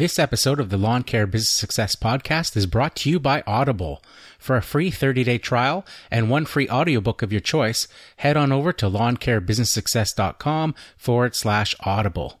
This episode of the Lawn Care Business Success Podcast is brought to you by Audible. For a free 30-day trial and one free audiobook of your choice, head on over to lawncarebusinesssuccess.com forward slash audible.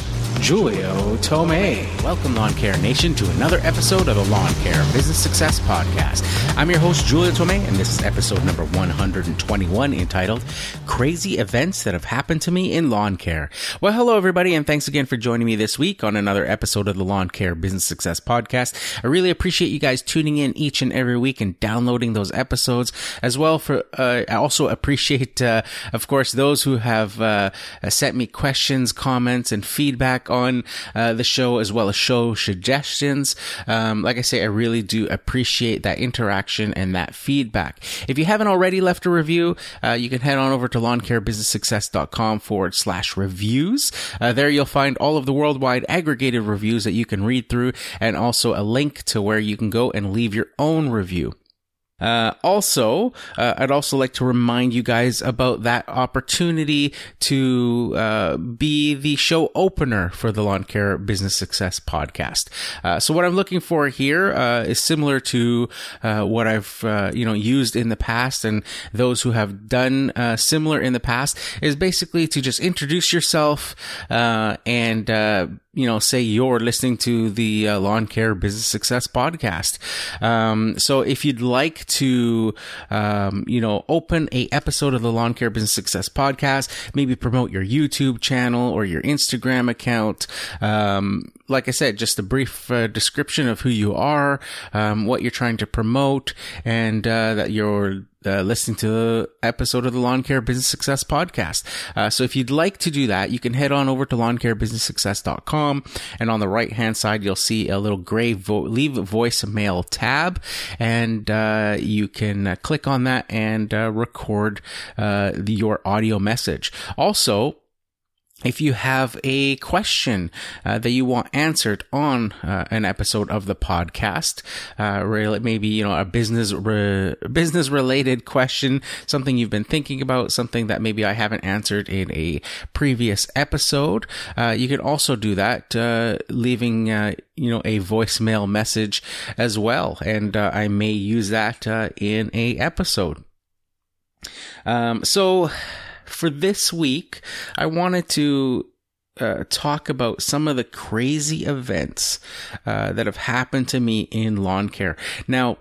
Julio Tomei. Welcome, Lawn Care Nation, to another episode of the Lawn Care Business Success Podcast. I'm your host, Julio Tomei, and this is episode number 121 entitled Crazy Events That Have Happened to Me in Lawn Care. Well, hello, everybody, and thanks again for joining me this week on another episode of the Lawn Care Business Success Podcast. I really appreciate you guys tuning in each and every week and downloading those episodes as well. For uh, I also appreciate, uh, of course, those who have uh, sent me questions, comments, and feedback on uh, the show as well as show suggestions. Um, like I say, I really do appreciate that interaction and that feedback. If you haven't already left a review, uh, you can head on over to lawncarebusinesssuccess.com forward slash reviews. Uh, there you'll find all of the worldwide aggregated reviews that you can read through and also a link to where you can go and leave your own review. Uh, also, uh, I'd also like to remind you guys about that opportunity to uh, be the show opener for the Lawn Care Business Success podcast. Uh, so, what I'm looking for here uh, is similar to uh, what I've you know used in the past, and those who have done similar in the past is basically to just introduce yourself and you know, say you're listening to the uh, Lawn Care Business Success podcast. Um, so if you'd like to, um, you know, open a episode of the Lawn Care Business Success podcast, maybe promote your YouTube channel or your Instagram account. Um, like I said, just a brief uh, description of who you are, um, what you're trying to promote, and uh, that you're uh, listening to the episode of the Lawn Care Business Success podcast. Uh, so if you'd like to do that, you can head on over to lawncarebusinesssuccess.com and on the right hand side, you'll see a little gray vo- leave voicemail tab and, uh, you can uh, click on that and, uh, record, uh, your audio message. Also, if you have a question uh, that you want answered on uh, an episode of the podcast, uh, really maybe you know a business re- business related question, something you've been thinking about, something that maybe I haven't answered in a previous episode, uh, you can also do that, uh, leaving uh, you know a voicemail message as well, and I may use that in a episode. Um, so for this week, I wanted to uh, talk about some of the crazy events uh, that have happened to me in lawn care. Now,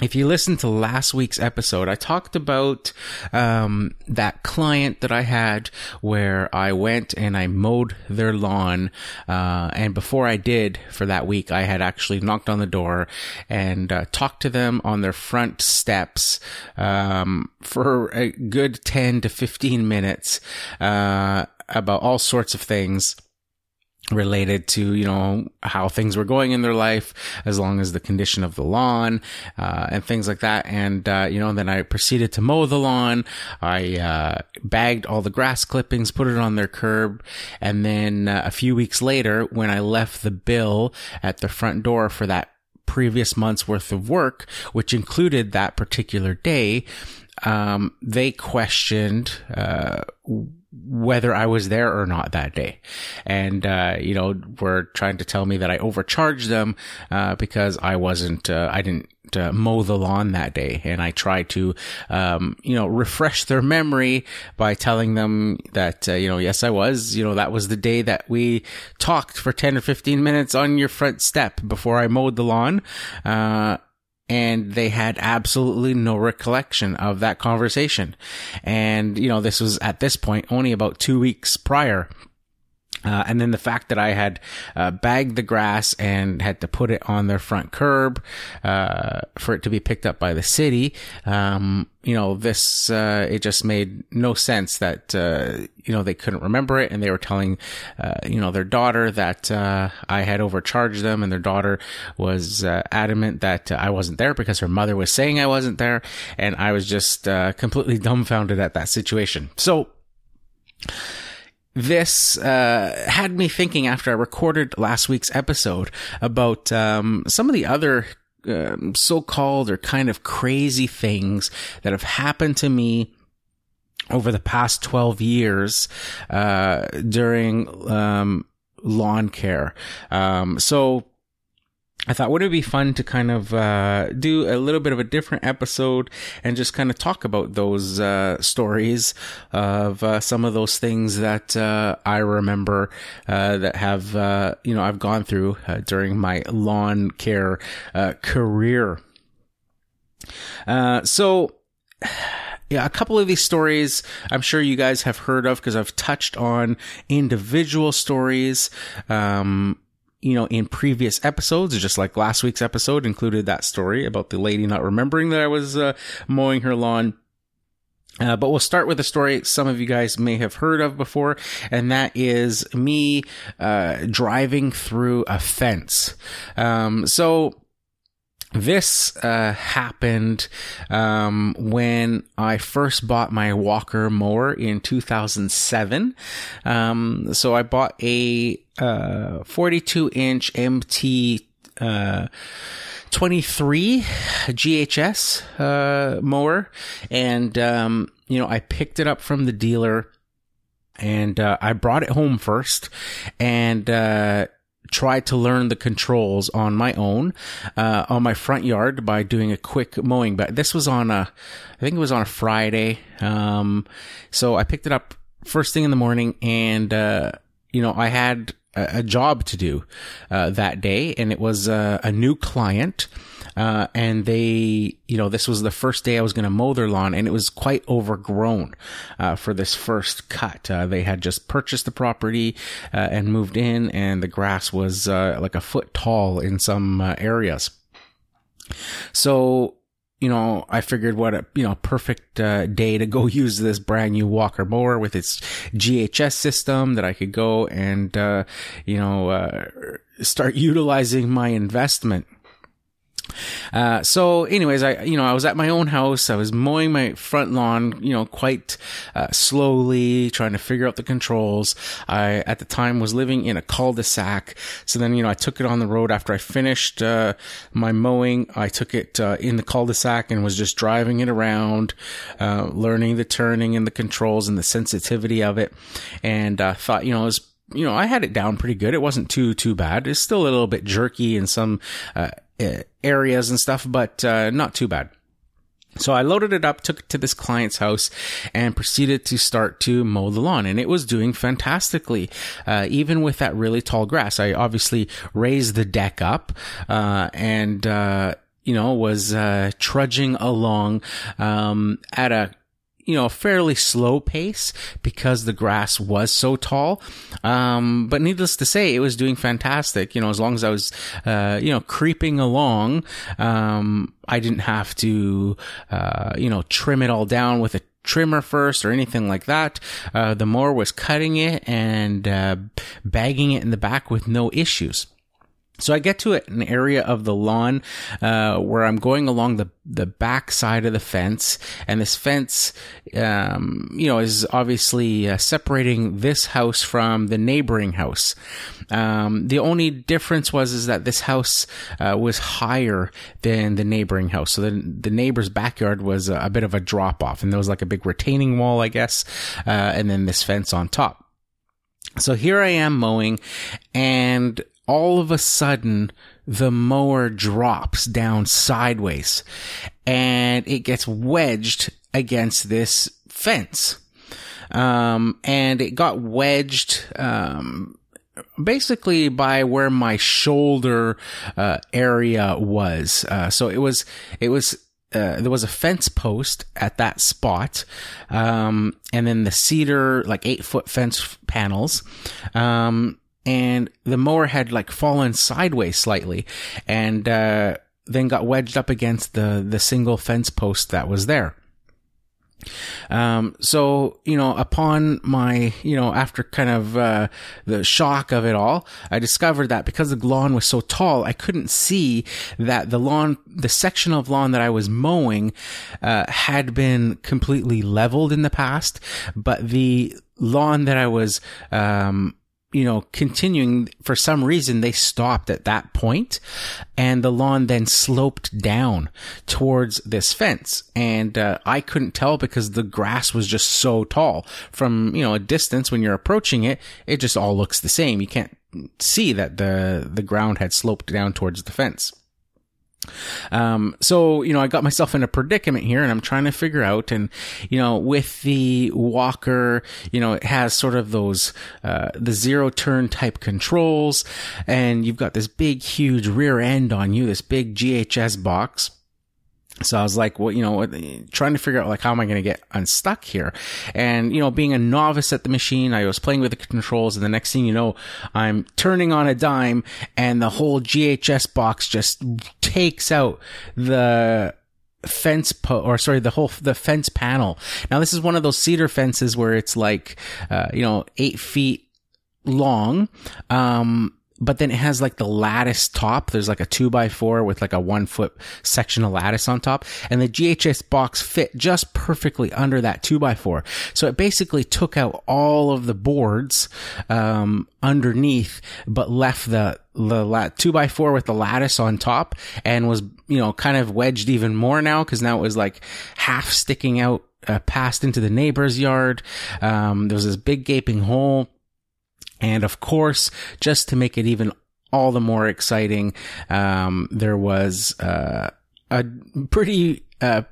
if you listen to last week's episode, I talked about um, that client that I had where I went and I mowed their lawn. Uh, and before I did for that week, I had actually knocked on the door and uh, talked to them on their front steps um, for a good 10 to 15 minutes uh, about all sorts of things related to you know how things were going in their life as long as the condition of the lawn uh, and things like that. And uh, you know then i proceeded to mow the lawn. I uh, bagged all the grass clippings put it on their curb. And then uh, a few weeks later when i left the bill at the front door for that previous month's worth of work which included that particular day um, they questioned uh, whether I was there or not that day. And, uh, you know, were trying to tell me that I overcharged them, uh, because I wasn't, uh, I didn't, uh, mow the lawn that day. And I tried to, um, you know, refresh their memory by telling them that, uh, you know, yes, I was, you know, that was the day that we talked for 10 or 15 minutes on your front step before I mowed the lawn. And they had absolutely no recollection of that conversation. And, you know, this was at this point only about two weeks prior. Uh, and then the fact that I had uh, bagged the grass and had to put it on their front curb uh, for it to be picked up by the city, um, you know, this uh, it just made no sense that uh, you know they couldn't remember it, and they were telling uh, you know their daughter that I had overcharged them, and their daughter was adamant that I wasn't there because her mother was saying I wasn't there, and I was just completely dumbfounded at that situation. So this uh, had me thinking after I recorded last week's episode about um, some of the other um, so-called or kind of crazy things that have happened to me over the past 12 years uh, during um, lawn care. Um, so I thought, would it be fun to kind of uh, do a little bit of a different episode and just kind of talk about those uh, stories of uh, some of those things that uh, I remember uh, that have, uh, you know, I've gone through during my lawn care career. so, yeah, a couple of these stories I'm sure you guys have heard of because I've touched on individual stories. Um, you know, in previous episodes, just like last week's episode included that story about the lady not remembering that I was uh, mowing her lawn. Uh, but we'll start with a story some of you guys may have heard of before, and that is me uh, driving through a fence. Um, so this uh, happened um, when I first bought my Walker mower in 2007. Um, so I bought a uh, 42 inch MT. Uh, 23 GHS uh, mower, and um, you know I picked it up from the dealer, and uh, I brought it home first, and uh, tried to learn the controls on my own uh, on my front yard by doing a quick mowing. But this was on a, I think it was on a Friday. Um, so I picked it up first thing in the morning, and uh, you know I had a, a job to do uh, that day, and it was uh, a new client. Uh, and they, you know, this was the first day I was going to mow their lawn and it was quite overgrown, uh, for this first cut. Uh, they had just purchased the property, uh, and moved in and the grass was, uh, like a foot tall in some uh, areas. So, you know, I figured what a, you know, perfect uh, day to go use this brand new Walker mower with its GHS system that I could go and, uh, you know, uh, start utilizing my investment. Uh, so anyways, I, you know, I was at my own house. I was mowing my front lawn, you know, quite, uh, slowly trying to figure out the controls. I, at the time was living in a cul-de-sac. So then, you know, I took it on the road after I finished, uh, my mowing. I took it, uh, in the cul-de-sac and was just driving it around, uh, learning the turning and the controls and the sensitivity of it. And, thought, you know, it was you know, I had it down pretty good. It wasn't too, too bad. It's still a little bit jerky in some, uh, areas and stuff, but, uh, not too bad. So I loaded it up, took it to this client's house, and proceeded to start to mow the lawn. And it was doing fantastically, uh, even with that really tall grass. I obviously raised the deck up, uh, and, uh, you know, was, uh, trudging along, um, at a, you know, a fairly slow pace because the grass was so tall. Um, but needless to say, it was doing fantastic. You know, as long as I was, uh, you know, creeping along, um, I didn't have to, uh, you know, trim it all down with a trimmer first or anything like that. Uh, the mower was cutting it and, uh, bagging it in the back with no issues. So I get to an area of the lawn uh, where I'm going along the the back side of the fence, and this fence, um, you know, is obviously uh, separating this house from the neighboring house. Um, the only difference was is that this house uh, was higher than the neighboring house, so the the neighbor's backyard was a, a bit of a drop off, and there was like a big retaining wall, I guess, uh, and then this fence on top. So here I am mowing, and all of a sudden the mower drops down sideways and it gets wedged against this fence. Um, and it got wedged, um, basically by where my shoulder, uh, area was. Uh, so it was, it was, uh, there was a fence post at that spot, um, and then the cedar, like eight foot fence panels. Um, and the mower had like fallen sideways slightly and, uh, then got wedged up against the, the single fence post that was there. Um, so, you know, upon my, you know, after kind of, uh, the shock of it all, I discovered that because the lawn was so tall, I couldn't see that the lawn, the section of lawn that I was mowing, uh, had been completely leveled in the past, but the lawn that I was, um, you know, continuing for some reason, they stopped at that point and the lawn then sloped down towards this fence. And, uh, I couldn't tell because the grass was just so tall from, you know, a distance when you're approaching it. It just all looks the same. You can't see that the, the ground had sloped down towards the fence. Um, so, you know, I got myself in a predicament here and I'm trying to figure out and, you know, with the walker, you know, it has sort of those, uh, the zero turn type controls and you've got this big, huge rear end on you, this big GHS box. So I was like, well, you know, trying to figure out like how am I going to get unstuck here? And you know, being a novice at the machine, I was playing with the controls, and the next thing you know, I'm turning on a dime, and the whole GHS box just takes out the fence po- or sorry the whole the fence panel now this is one of those cedar fences where it's like uh, you know eight feet long um but then it has like the lattice top. There's like a two by four with like a one foot section of lattice on top. And the GHS box fit just perfectly under that two by four. So it basically took out all of the boards, um, underneath, but left the, the two by four with the lattice on top and was, you know, kind of wedged even more now because now it was like half sticking out, uh, past into the neighbor's yard. Um, there was this big gaping hole and of course, just to make it even all the more exciting, um, there was uh, a pretty uh,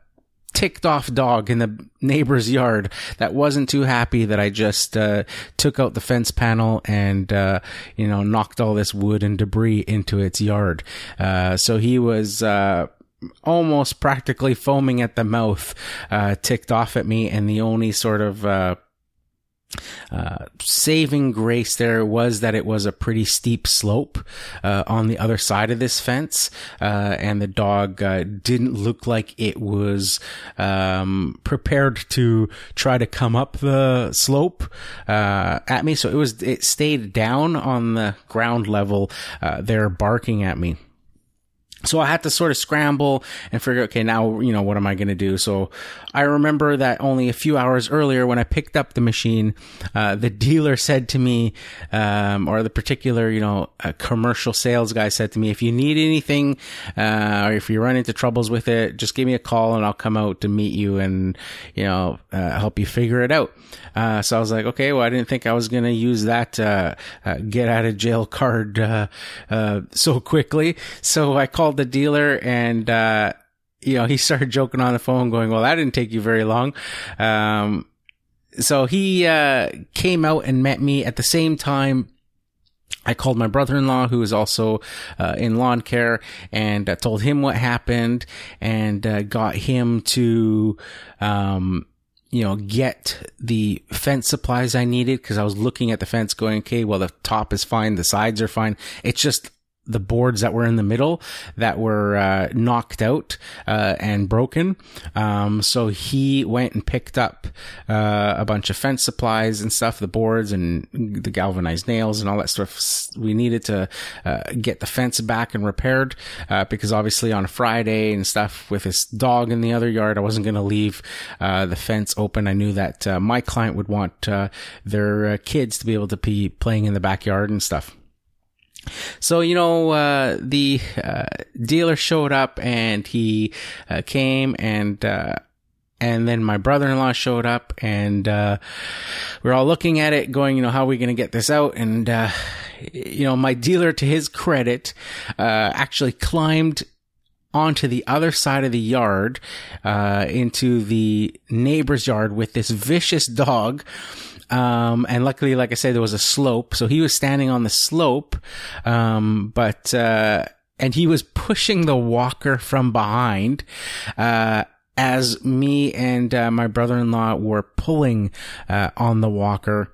ticked off dog in the neighbor's yard that wasn't too happy that I just uh, took out the fence panel and uh, you know knocked all this wood and debris into its yard. Uh, so he was uh, almost practically foaming at the mouth, uh, ticked off at me, and the only sort of uh, uh, saving grace there was that it was a pretty steep slope uh, on the other side of this fence, uh, and the dog uh, didn't look like it was um, prepared to try to come up the slope uh, at me. So it was it stayed down on the ground level there, barking at me. So I had to sort of scramble and figure, okay, now, you know, what am I going to do? So I remember that only a few hours earlier when I picked up the machine, uh, the dealer said to me, um, or the particular, you know, commercial sales guy said to me, if you need anything, uh, or if you run into troubles with it, just give me a call and I'll come out to meet you and, you know, uh, help you figure it out. Uh, so I was like, okay, well, I didn't think I was going to use that, uh, uh, get out of jail card, so quickly. So I called the dealer and, you know, he started joking on the phone going, well, that didn't take you very long. Um, so he, uh, came out and met me at the same time. I called my brother-in-law, who is also uh, in lawn care, and uh, told him what happened, and uh, got him to, um, you know, get the fence supplies I needed because I was looking at the fence, going, okay, well, the top is fine, the sides are fine. It's just the boards that were in the middle that were uh, knocked out uh, and broken. Um, so he went and picked up uh, a bunch of fence supplies and stuff, the boards and the galvanized nails and all that stuff we needed to uh, get the fence back and repaired. Uh, because obviously on a Friday and stuff with his dog in the other yard, I wasn't going to leave uh, the fence open. I knew that my client would want their kids to be able to be playing in the backyard and stuff. So, you know, uh, the uh, dealer showed up and he uh, came and, uh, and then my brother-in-law showed up and, uh, we are all looking at it going, you know, how are we going to get this out? And, uh, you know, my dealer, to his credit, actually climbed onto the other side of the yard, into the neighbor's yard with this vicious dog um, and luckily, like I said, there was a slope. So he was standing on the slope. Um, but, uh, and he was pushing the walker from behind, uh, as me and uh, my brother-in-law were pulling uh, on the walker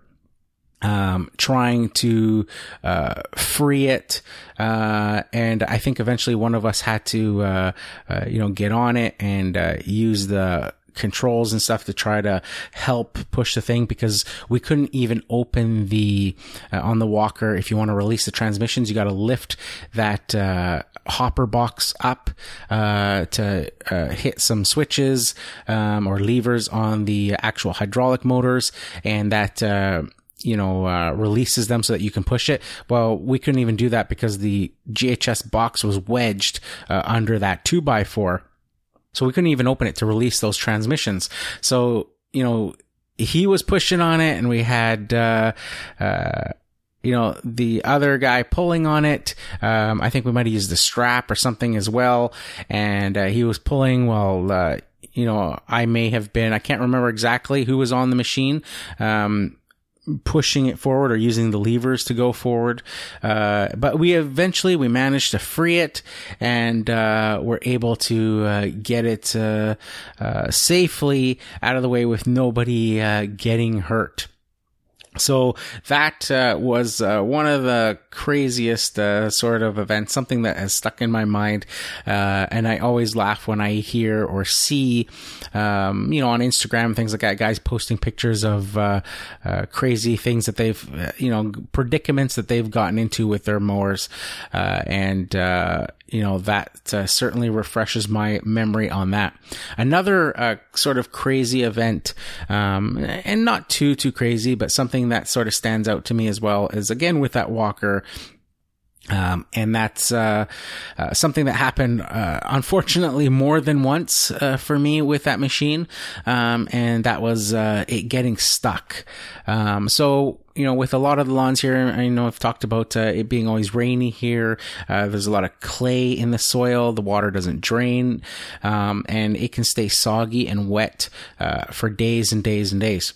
um, trying to uh, free it, uh, and I think eventually one of us had to, uh, uh you know, get on it and uh, use the controls and stuff to try to help push the thing because we couldn't even open the uh, on the walker if you want to release the transmissions you got to lift that uh, hopper box up uh, to uh, hit some switches um, or levers on the actual hydraulic motors and that you know, uh, releases them so that you can push it. Well, we couldn't even do that because the GHS box was wedged uh, under that two by four. So we couldn't even open it to release those transmissions. So, you know, he was pushing on it and we had, uh, uh, you know, the other guy pulling on it. Um, I think we might have used the strap or something as well. And, uh, he was pulling while, uh, you know, I may have been, I can't remember exactly who was on the machine. Um, pushing it forward or using the levers to go forward. Uh, but we eventually we managed to free it and uh, we're able to uh, get it uh, uh, safely out of the way with nobody uh, getting hurt. So that uh, was uh, one of the craziest uh, sort of events, something that has stuck in my mind. Uh, and I always laugh when I hear or see, um, you know, on Instagram, things like that, guys posting pictures of uh, uh, crazy things that they've, you know, predicaments that they've gotten into with their mowers. and, you know, that uh, certainly refreshes my memory on that. Another uh, sort of crazy event, um, and not too, too crazy, but something that sort of stands out to me as well is again with that walker um, and that's uh, uh, something that happened, uh, unfortunately, more than once uh, for me with that machine, um, and that was uh, it getting stuck. Um, so you know, with a lot of the lawns here, I know I've talked about uh, it being always rainy here. there's a lot of clay in the soil. The water doesn't drain, um, and it can stay soggy and wet for days and days and days.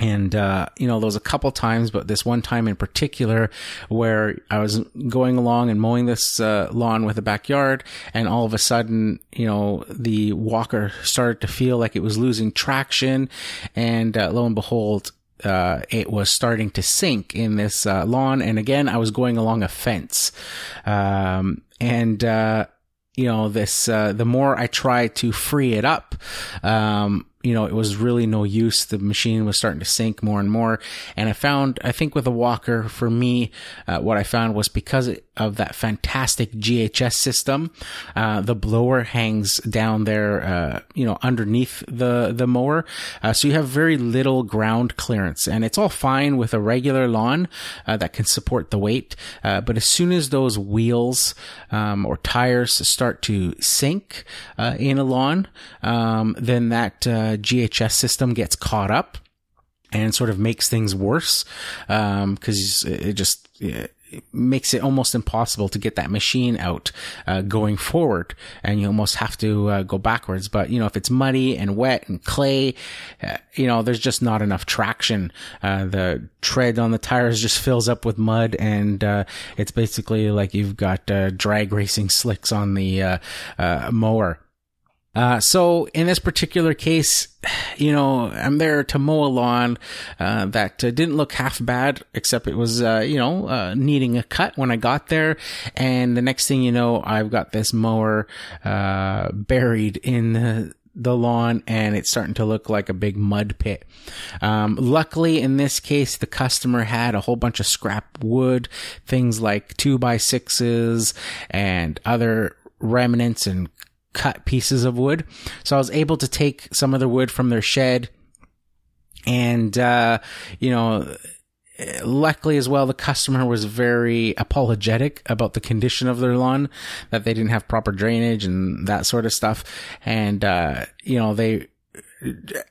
And, uh, you know, there was a couple times, but this one time in particular where I was going along and mowing this, uh, lawn with a backyard and all of a sudden, you know, the walker started to feel like it was losing traction and, uh, lo and behold, uh, it was starting to sink in this, uh, lawn. And again, I was going along a fence. Um, and, uh, you know, this, uh, the more I tried to free it up, um, you know, it was really no use. The machine was starting to sink more and more. And I found, I think with a walker, for me, uh, what I found was because of that fantastic GHS system, uh, the blower hangs down there, uh, you know, underneath the, the mower. Uh, so you have very little ground clearance and it's all fine with a regular lawn, uh, that can support the weight. Uh, but as soon as those wheels, um, or tires start to sink, in a lawn, um, then that, GHS system gets caught up and sort of makes things worse because um, it just makes it almost impossible to get that machine out uh, going forward. And you almost have to uh, go backwards. But you know if it's muddy and wet and clay uh, you know there's just not enough traction. Uh, the tread on the tires just fills up with mud. And uh, it's basically like you've got uh, drag racing slicks on the mower uh, so in this particular case, you know, I'm there to mow a lawn uh, that uh, didn't look half bad, except it was, uh, you know, uh, needing a cut when I got there. And the next thing you know, I've got this mower uh, buried in the, the lawn and it's starting to look like a big mud pit. Um, luckily in this case, the customer had a whole bunch of scrap wood, things like two by sixes and other remnants and cut pieces of wood. So I was able to take some of the wood from their shed and, uh, you know, luckily as well, the customer was very apologetic about the condition of their lawn, that they didn't have proper drainage and that sort of stuff. And, uh, you know, they,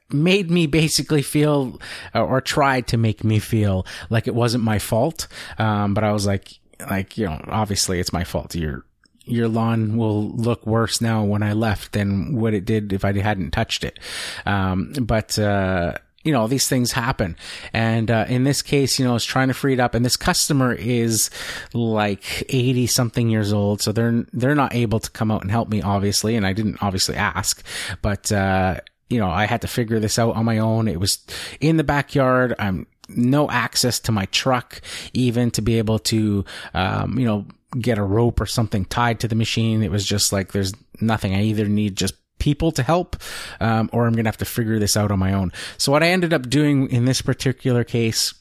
made me basically feel or tried to make me feel like it wasn't my fault um, but i was like like you know obviously it's my fault you're your lawn will look worse now when I left than what it did if I hadn't touched it. Um, but, uh, you know, these things happen. And, uh, in this case, you know, I was trying to free it up and this customer is like 80 something years old. So they're, they're not able to come out and help me, obviously. And I didn't obviously ask, but, uh, you know, I had to figure this out on my own. It was in the backyard. I'm no access to my truck even to be able to, um, you know, get a rope or something tied to the machine. It was just like, there's nothing. I either need just people to help, um, or I'm going to have to figure this out on my own. So what I ended up doing in this particular case,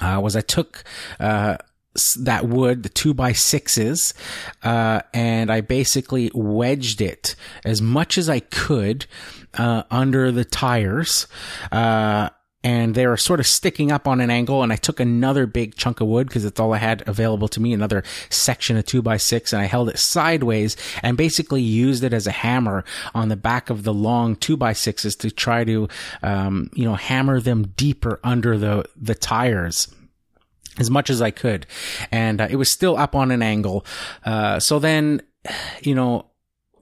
uh, was I took, uh, that wood, the two by sixes, uh, and I basically wedged it as much as I could, uh, under the tires, uh, and they were sort of sticking up on an angle. And I took another big chunk of wood because it's all I had available to me, another section of two by six, and I held it sideways and basically used it as a hammer on the back of the long two by sixes to try to, um, you know, hammer them deeper under the, the tires as much as I could. And uh, it was still up on an angle. Uh, so then, you know,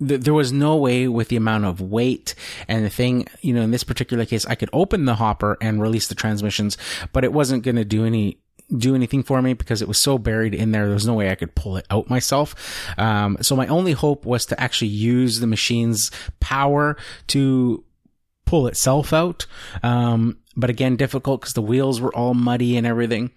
there was no way with the amount of weight and the thing, you know, in this particular case, I could open the hopper and release the transmissions, but it wasn't going to do any do anything for me because it was so buried in there. There was no way I could pull it out myself. Um, so my only hope was to actually use the machine's power to pull itself out. Um, but again, difficult because the wheels were all muddy and everything.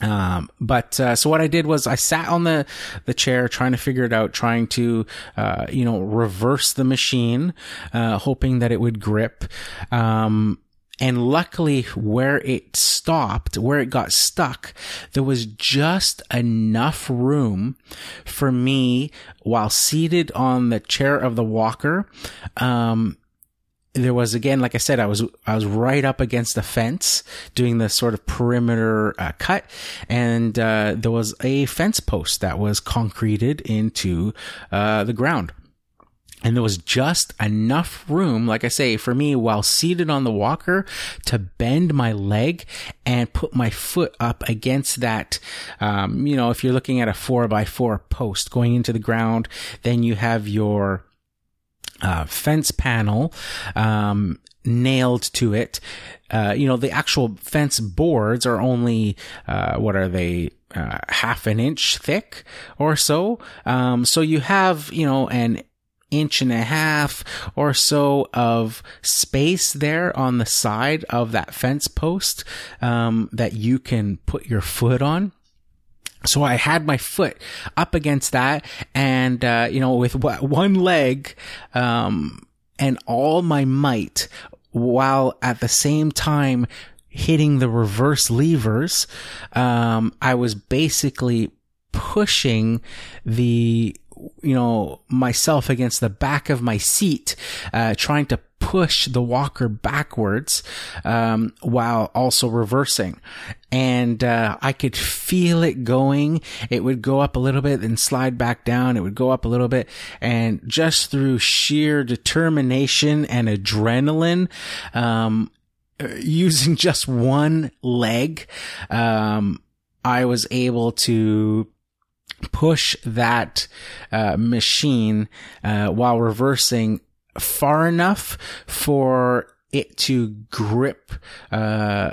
Um, but, uh, so what I did was I sat on the, the chair trying to figure it out, trying to, uh, you know, reverse the machine, uh, hoping that it would grip. Um, and luckily where it stopped, where it got stuck, there was just enough room for me while seated on the chair of the walker, um, there was again, like I said, I was I was right up against the fence doing the sort of perimeter uh, cut, and uh, there was a fence post that was concreted into uh, the ground. And there was just enough room, like I say, for me while seated on the walker to bend my leg and put my foot up against that. Um, you know, if you're looking at a four by four post going into the ground, then you have your uh, fence panel um, nailed to it. Uh, you know, the actual fence boards are only, uh, what are they, uh, half an inch thick or so. Um, so you have, you know, an inch and a half or so of space there on the side of that fence post, um, that you can put your foot on. So I had my foot up against that and, uh, you know, with one leg, um, and all my might while at the same time hitting the reverse levers, um, I was basically pushing the you know, myself against the back of my seat, uh, trying to push the walker backwards, um, while also reversing. And, uh, I could feel it going. It would go up a little bit, then slide back down. It would go up a little bit. And just through sheer determination and adrenaline, um, using just one leg, um, I was able to push that uh, machine uh, while reversing far enough for it to grip uh,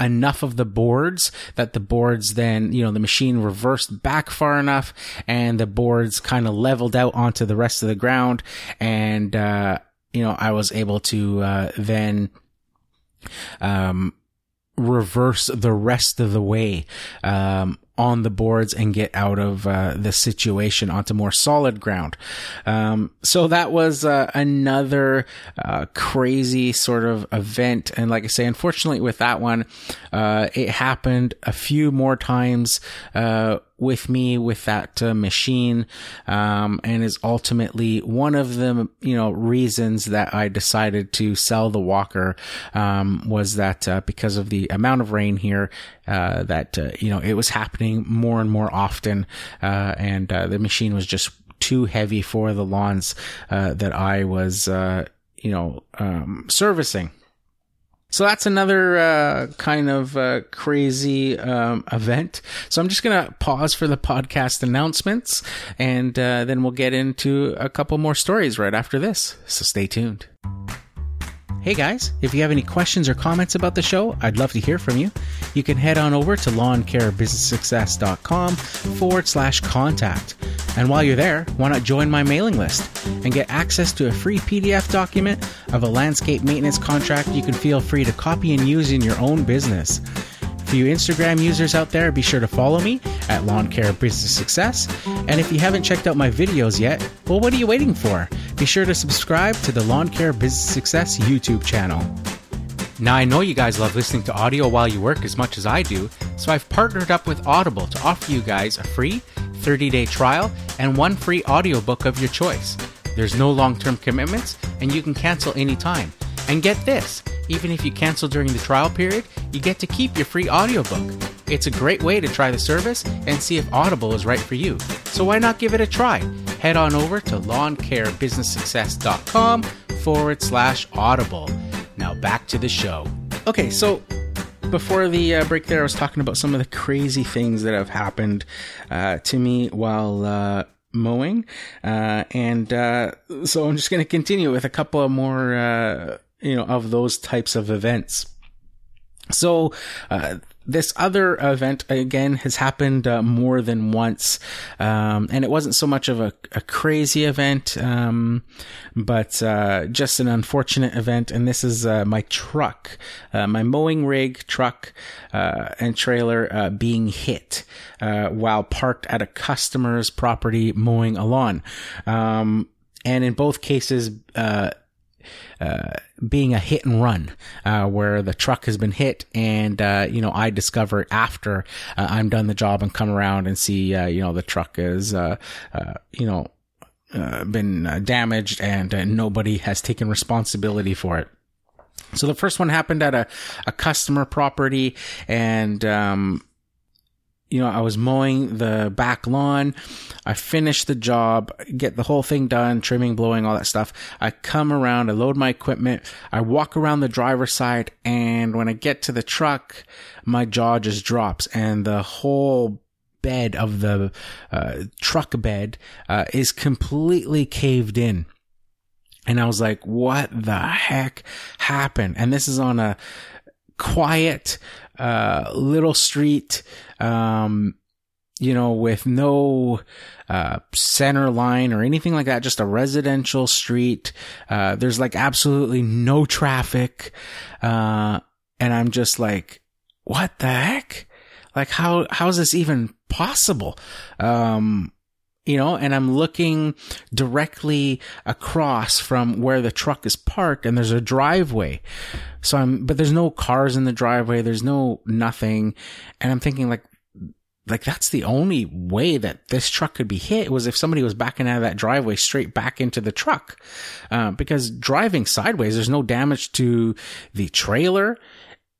enough of the boards that the boards then, you know, the machine reversed back far enough and the boards kind of leveled out onto the rest of the ground. And, uh, you know, I was able to, uh, then, um, reverse the rest of the way, um, on the boards and get out of uh, the situation onto more solid ground. Um, so that was uh, another uh, crazy sort of event. And like I say, unfortunately with that one, uh, it happened a few more times uh, with me with that uh, machine. Um, and is ultimately one of the you know reasons that I decided to sell the Walker um, was that uh, because of the amount of rain here uh, that uh, you know it was happening more and more often uh, and uh, the machine was just too heavy for the lawns that I was you know um, servicing so that's another uh, kind of uh, crazy um, event. So I'm just going to pause for the podcast announcements and uh, then we'll get into a couple more stories right after this. So stay tuned. Hey guys, if you have any questions or comments about the show, I'd love to hear from you. You can head on over to lawncarebusinesssuccess.com forward slash contact. And while you're there, why not join my mailing list and get access to a free PDF document of a landscape maintenance contract you can feel free to copy and use in your own business. For you Instagram users out there, be sure to follow me at Lawn Care Business Success. And if you haven't checked out my videos yet, well, what are you waiting for? Be sure to subscribe to the Lawn Care Business Success YouTube channel. Now, I know you guys love listening to audio while you work as much as I do, so I've partnered up with Audible to offer you guys a free 30 day trial and one free audiobook of your choice. There's no long term commitments, and you can cancel anytime. And get this even if you cancel during the trial period, you get to keep your free audiobook. It's a great way to try the service and see if Audible is right for you. So why not give it a try? Head on over to lawncarebusinesssuccess.com forward slash audible. Now back to the show. Okay, so before the uh, break there, I was talking about some of the crazy things that have happened uh, to me while uh, mowing. Uh, and uh, so I'm just going to continue with a couple of more uh, you know, of those types of events. So, uh, this other event again has happened uh, more than once, um, and it wasn't so much of a, a crazy event, um, but uh, just an unfortunate event. And this is uh, my truck, uh, my mowing rig, truck, uh, and trailer uh, being hit while parked at a customer's property mowing a lawn. Um, and in both cases, uh, being a hit and run, uh, where the truck has been hit and, uh, you know, I discover after uh, I'm done the job and come around and see, uh, you know, the truck is, you know, been damaged and nobody has taken responsibility for it. So the first one happened at a, a customer property and, um, you know, I was mowing the back lawn. I finish the job, get the whole thing done, trimming, blowing, all that stuff. I come around, I load my equipment, I walk around the driver's side, and when I get to the truck, my jaw just drops and the whole bed of the uh, truck bed uh, is completely caved in. And I was like, what the heck happened? And this is on a quiet, uh, little street, um, you know, with no uh, center line or anything like that, just a residential street. Uh, there's like absolutely no traffic. Uh, and I'm just like, what the heck? Like, how, how is this even possible? Um, you know, and I'm looking directly across from where the truck is parked and there's a driveway. So I'm, but there's no cars in the driveway. There's no nothing. And I'm thinking like, like that's the only way that this truck could be hit was if somebody was backing out of that driveway straight back into the truck. Uh, because driving sideways, there's no damage to the trailer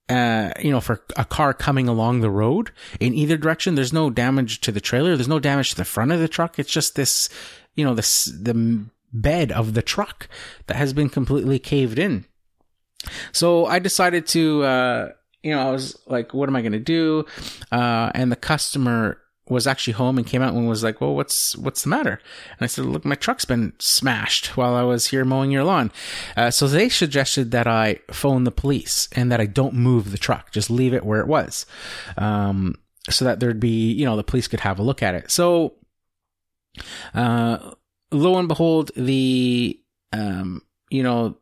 uh, you know, for a car coming along the road in either direction. There's no damage to the trailer. There's no damage to the front of the truck. It's just this, you know, this, the bed of the truck that has been completely caved in. So I decided to, uh, you know, I was like, what am I going to do? Uh, and the customer was actually home and came out and was like, "Well, what's what's the matter?" And I said, "Look, my truck's been smashed while I was here mowing your lawn." Uh, so they suggested that I phone the police and that I don't move the truck, just leave it where it was, um, so that there'd be, you know, the police could have a look at it. So, uh, lo and behold, the, um, you know,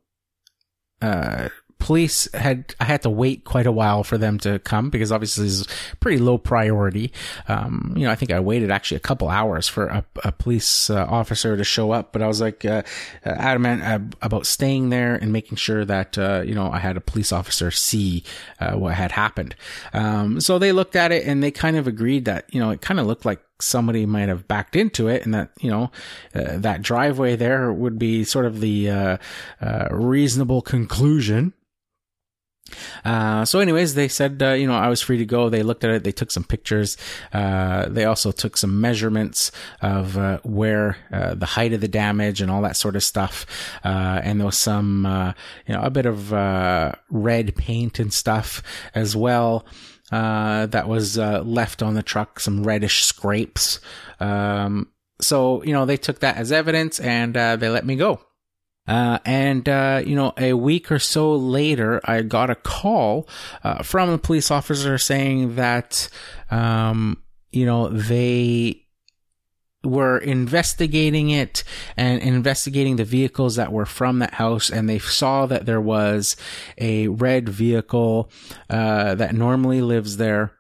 uh, police had I had to wait quite a while for them to come because obviously this is pretty low priority. Um, you know, I think I waited actually a couple hours for a, a police uh, officer to show up, but I was like uh, adamant uh, about staying there and making sure that uh, you know I had a police officer see uh, what had happened. Um, so they looked at it and they kind of agreed that you know it kind of looked like somebody might have backed into it and that you know uh, that driveway there would be sort of the uh, uh, reasonable conclusion uh, so anyways, they said, uh, you know, I was free to go. They looked at it. They took some pictures. Uh, they also took some measurements of, uh, where, uh, the height of the damage and all that sort of stuff. Uh, and there was some, you know, a bit of, red paint and stuff as well. that was, left on the truck, some reddish scrapes. Um, so, you know, they took that as evidence and, they let me go. Uh, and, uh, you know, a week or so later, I got a call, uh, from a police officer saying that, um, you know, they, were investigating it and investigating the vehicles that were from that house and they saw that there was a red vehicle uh, that normally lives there.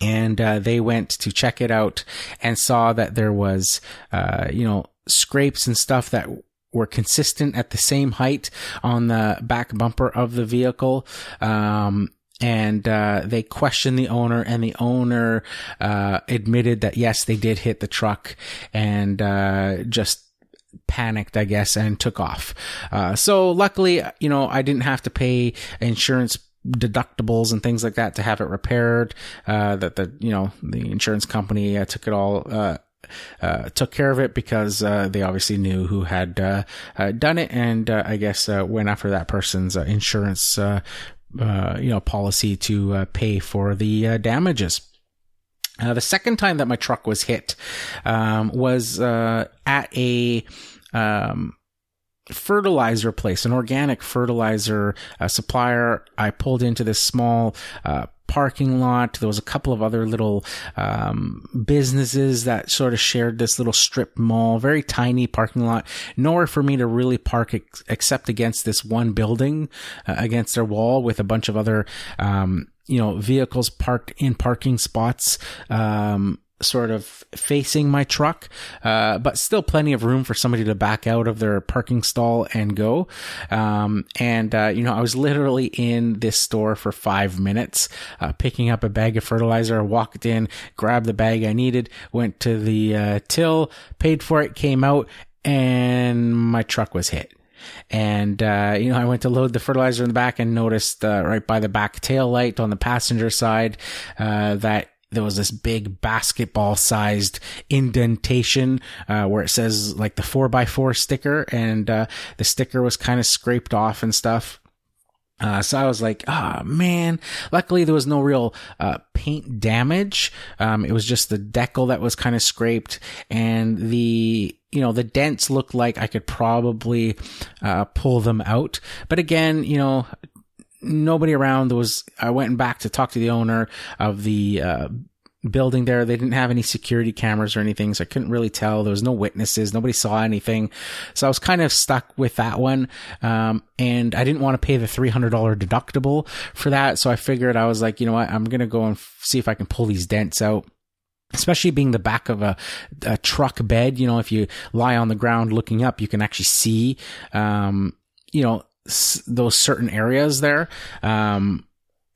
And uh, they went to check it out and saw that there was uh, you know scrapes and stuff that were consistent at the same height on the back bumper of the vehicle. Um, and uh, they questioned the owner, and the owner uh, admitted that yes, they did hit the truck, and uh, just panicked, I guess, and took off. Uh, so luckily, you know, I didn't have to pay insurance deductibles and things like that to have it repaired. Uh, that the you know the insurance company uh, took it all uh, uh, took care of it because uh, they obviously knew who had uh, uh done it, and uh, I guess uh, went after that person's insurance, you know, policy to pay for the damages. the second time that my truck was hit um, was at a um, fertilizer place, an organic fertilizer supplier. I pulled into this small parking lot. There was a couple of other little um, businesses that sort of shared this little strip mall, very tiny parking lot. Nowhere for me to really park ex- except against this one building, uh, against their wall with a bunch of other. Um, you know, vehicles parked in parking spots, um, sort of facing my truck, uh, but still plenty of room for somebody to back out of their parking stall and go. Um, and, uh, you know, I was literally in this store for five minutes, uh, picking up a bag of fertilizer, walked in, grabbed the bag I needed, went to the, uh, till, paid for it, came out, and my truck was hit. And, uh, you know, I went to load the fertilizer in the back and noticed, uh, right by the back tail light on the passenger side, uh, that there was this big basketball sized indentation uh, where it says like the 4x4 sticker and uh, the sticker was kind of scraped off and stuff uh, so I was like, ah, oh, man. Luckily, there was no real uh, paint damage. Um, it was just the decal that was kind of scraped, and the you know the dents looked like I could probably uh, pull them out. But again, you know, nobody around. There was, I went back to talk to the owner of the, uh, building there. They didn't have any security cameras or anything, so I couldn't really tell. There was no witnesses. Nobody saw anything. So I was kind of stuck with that one. Um, and I didn't want to pay the $300 deductible for that. So I figured I was like, you know what? I'm going to go and f- see if I can pull these dents out especially being the back of a, a, truck bed. You know, if you lie on the ground looking up, you can actually see, um, you know, those certain areas there. Um,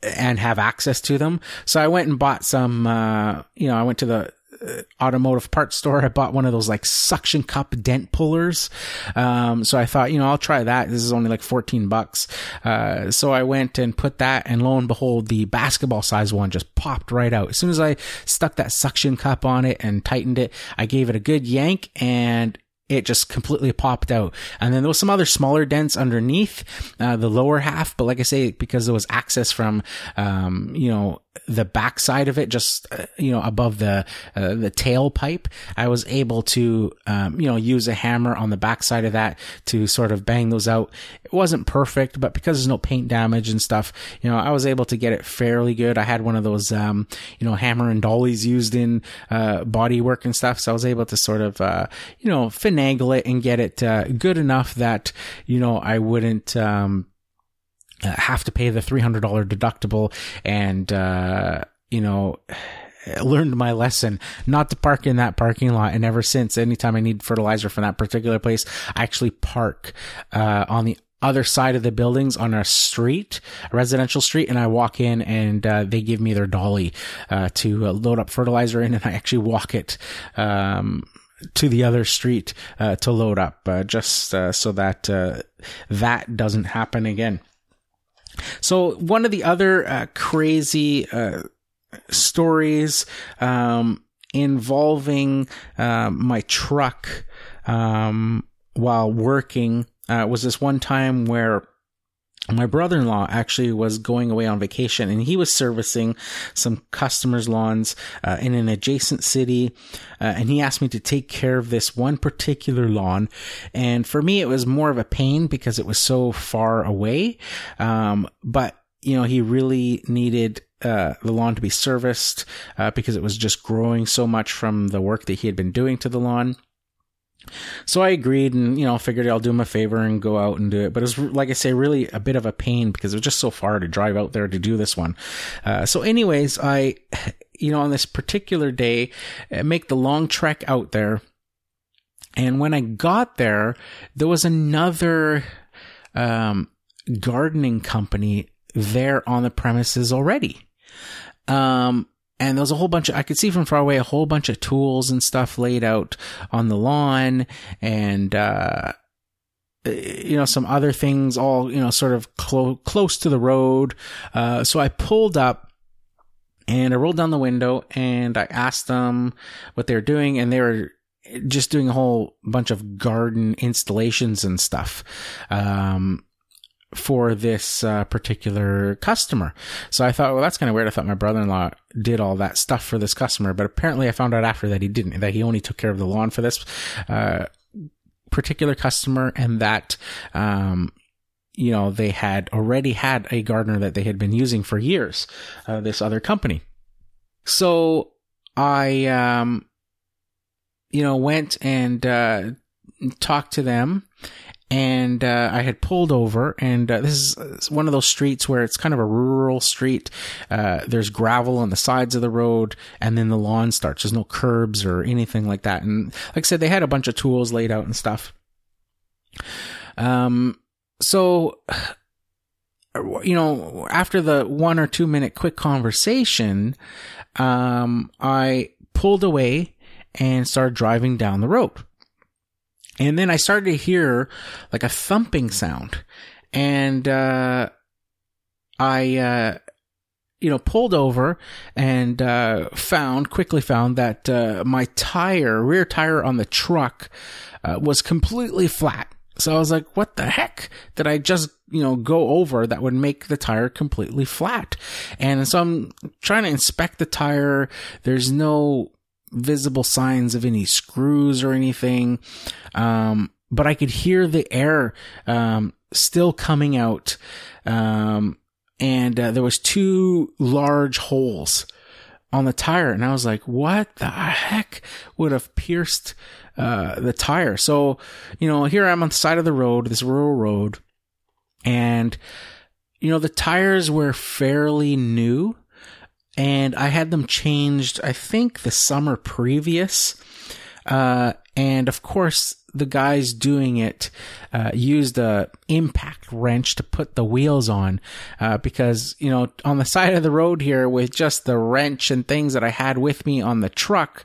and have access to them. So I went and bought some, uh, you know, I went to the uh, automotive parts store. I bought one of those like suction cup dent pullers. Um, so I thought, you know, I'll try that. This is only like 14 bucks. Uh, so I went and put that and lo and behold, the basketball size one just popped right out. As soon as I stuck that suction cup on it and tightened it, I gave it a good yank and it just completely popped out. And then there was some other smaller dents underneath uh, the lower half, but like I say, because there was access from, um, you know, the backside of it, just uh, you know above the uh, the tailpipe, I was able to um, you know use a hammer on the backside of that to sort of bang those out. It wasn't perfect, but because there's no paint damage and stuff, you know, I was able to get it fairly good. I had one of those um, you know hammer and dollies used in uh, body work and stuff, so I was able to sort of uh, you know finagle it and get it uh, good enough that you know I wouldn't. Um, uh, have to pay the $300 deductible and, uh, you know, learned my lesson not to park in that parking lot. And ever since, anytime I need fertilizer from that particular place, I actually park, uh, on the other side of the buildings on a street, a residential street, and I walk in and uh, they give me their dolly uh, to uh, load up fertilizer in, and I actually walk it um, to the other street uh, to load up, uh, just uh, so that that doesn't happen again. So one of the other uh, crazy uh, stories um, involving uh, my truck um, while working uh, was this one time where my brother-in-law actually was going away on vacation and he was servicing some customers lawns uh, in an adjacent city uh, and he asked me to take care of this one particular lawn. And for me it was more of a pain because it was so far away. Um, but you know he really needed uh, the lawn to be serviced uh, because it was just growing so much from the work that he had been doing to the lawn so I agreed and, you know, figured I'll do him a favor and go out and do it. But it was, like I say, really a bit of a pain because it was just so far to drive out there to do this one. Uh, so anyways, I, you know, on this particular day, uh, make the long trek out there. And when I got there, there was another, um, gardening company there on the premises already. Um, and there was a whole bunch of, I could see from far away a whole bunch of tools and stuff laid out on the lawn and, uh, you know, some other things all, you know, sort of clo- close to the road. Uh, so I pulled up and I rolled down the window and I asked them what they were doing and they were just doing a whole bunch of garden installations and stuff. Um, for this uh, particular customer. So I thought, well, that's kind of weird. I thought my brother-in-law did all that stuff for this customer, but apparently I found out after that he didn't, that he only took care of the lawn for this, uh, particular customer and that, um, you know, they had already had a gardener that they had been using for years, uh, this other company. So I, um, you know, went and, uh, talked to them and uh, I had pulled over, and uh, this is one of those streets where it's kind of a rural street. Uh, there's gravel on the sides of the road, and then the lawn starts. There's no curbs or anything like that. And like I said, they had a bunch of tools laid out and stuff. Um, so you know, after the one or two minute quick conversation, um, I pulled away and started driving down the road. And then I started to hear like a thumping sound. And, uh, I, uh, you know, pulled over and, uh, found, quickly found that, uh, my tire, rear tire on the truck, uh, was completely flat. So I was like, what the heck did I just, you know, go over that would make the tire completely flat? And so I'm trying to inspect the tire. There's no visible signs of any screws or anything. Um, but I could hear the air, um, still coming out. Um, and, uh, there was two large holes on the tire. And I was like, what the heck would have pierced, uh, the tire? So, you know, here I'm on the side of the road, this rural road. And, you know, the tires were fairly new and I had them changed, I think the summer previous. Uh, and of course, the guys doing it uh, used a impact wrench to put the wheels on uh, because you know on the side of the road here with just the wrench and things that I had with me on the truck,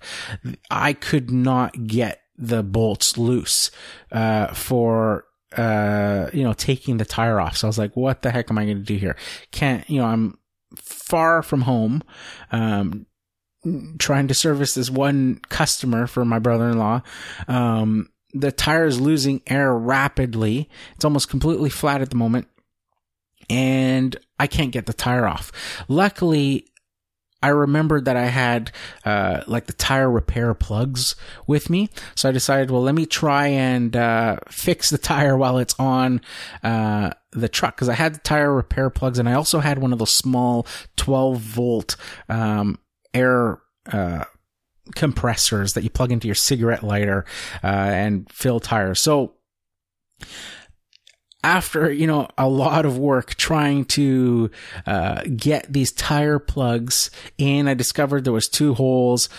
I could not get the bolts loose uh, for uh, you know taking the tire off. So I was like, what the heck am I going to do here? Can't you know I'm far from home, um, trying to service this one customer for my brother-in-law. Um, the tire is losing air rapidly. It's almost completely flat at the moment. And I can't get the tire off. Luckily, I remembered that I had uh, like the tire repair plugs with me, so I decided, well, let me try and uh, fix the tire while it's on uh, the truck because I had the tire repair plugs, and I also had one of those small 12 volt um, air uh, compressors that you plug into your cigarette lighter uh, and fill tires. So after you know a lot of work trying to uh, get these tire plugs in i discovered there was two holes.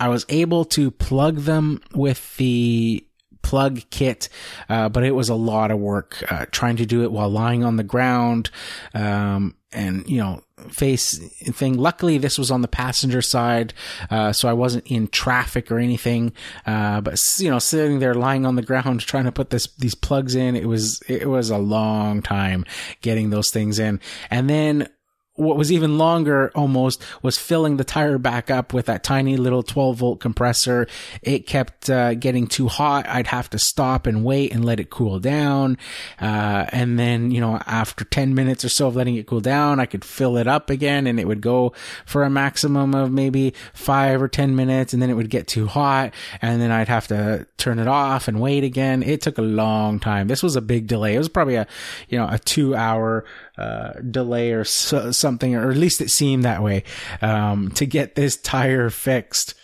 I was able to plug them with the plug kit uh, but it was a lot of work uh, trying to do it while lying on the ground um, and you know face thing. Luckily, this was on the passenger side, uh, so I wasn't in traffic or anything. Uh, but you know, sitting there lying on the ground trying to put this these plugs in, it was it was a long time getting those things in. And then what was even longer almost was filling the tire back up with that tiny little 12 volt compressor. It kept uh, getting too hot. I'd have to stop and wait and let it cool down. Uh, and then, you know, after 10 minutes or so of letting it cool down, I could fill it up again and it would go for a maximum of maybe five or 10 minutes and then it would get too hot and then I'd have to turn it off and wait again. It took a long time. This was a big delay. It was probably a, you know, a two hour, uh, delay or so, something, or at least it seemed that way, um, to get this tire fixed.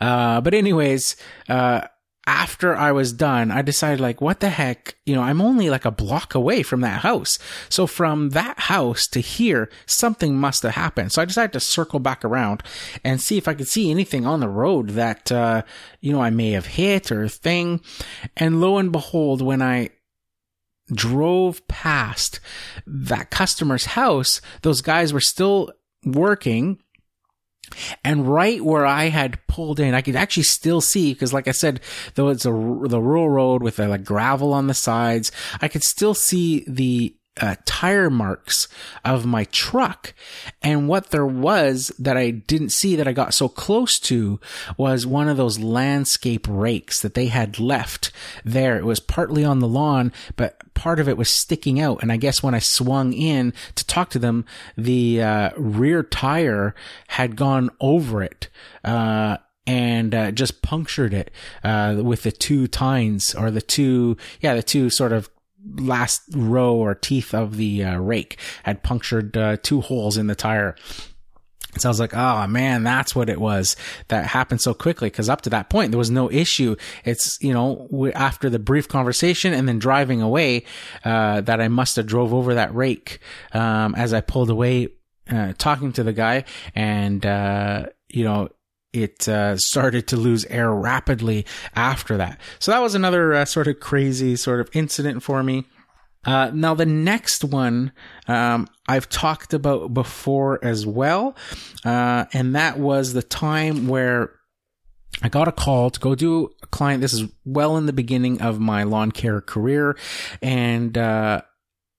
Uh, but anyways, uh, after I was done, I decided like, what the heck? You know, I'm only like a block away from that house. So from that house to here, something must have happened. So I decided to circle back around and see if I could see anything on the road that, uh, you know, I may have hit or thing. And lo and behold, when I drove past that customer's house, those guys were still working. And right where I had pulled in, I could actually still see, because like I said, though it's a, the rural road with the like gravel on the sides, I could still see the uh, tire marks of my truck. And what there was that I didn't see that I got so close to was one of those landscape rakes that they had left there. It was partly on the lawn, but part of it was sticking out. And I guess when I swung in to talk to them, the uh, rear tire had gone over it. Uh, and uh, just punctured it uh, with the two tines or the two, yeah, the two sort of last row or teeth of the uh, rake had punctured uh, two holes in the tire. So I was like, oh man, that's what it was that happened so quickly. Cause up to that point, there was no issue. It's, you know, after the brief conversation and then driving away, uh, that I must have drove over that rake, um, as I pulled away, uh, talking to the guy and, uh, you know, it uh, started to lose air rapidly after that. So that was another uh, sort of crazy sort of incident for me. Uh, now the next one um, I've talked about before as well, uh, and that was the time where I got a call to go do a client. This is well in the beginning of my lawn care career, and uh,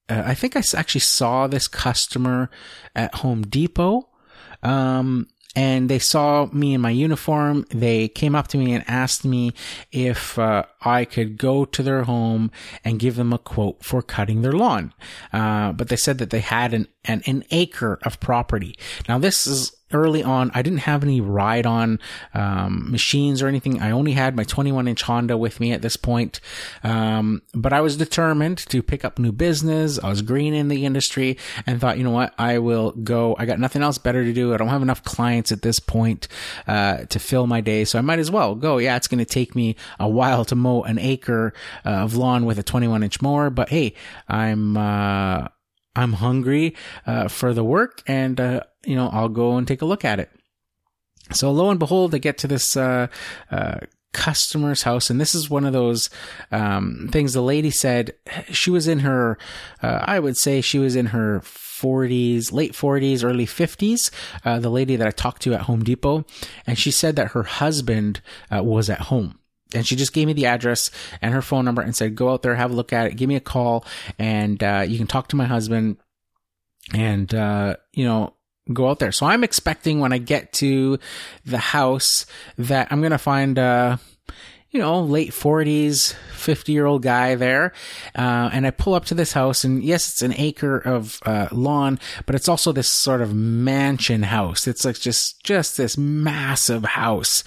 uh, I think I actually saw this customer at Home Depot. Um, and they saw me in my uniform. They came up to me and asked me if uh, I could go to their home and give them a quote for cutting their lawn. Uh, but they said that they had an, an, an acre of property. Now this is early on, I didn't have any ride on um, machines or anything. I only had my 21 inch Honda with me at this point. Um, but I was determined to pick up new business. I was green in the industry and thought, you know what? I will go. I got nothing else better to do. I don't have enough clients at this point uh, to fill my day. So I might as well go. Yeah, it's going to take me a while to mow an acre uh, of lawn with a 21 inch mower, but hey, I'm, uh, I'm hungry uh, for the work, and uh, you know I'll go and take a look at it. So lo and behold, I get to this uh, uh customer's house, and this is one of those um, things. The lady said she was in her, uh, I would say she was in her 40s, late 40s, early 50s. Uh, the lady that I talked to at Home Depot, and she said that her husband was at home and she just gave me the address and her phone number and said, go out there, have a look at it, give me a call, and uh, you can talk to my husband and, uh, you know, go out there. So I'm expecting when I get to the house that I'm going to find, uh, you know, late 40s, 50 year old guy there. Uh, and I pull up to this house and yes, it's an acre of, uh, lawn, but it's also this sort of mansion house. It's like just, just this massive house.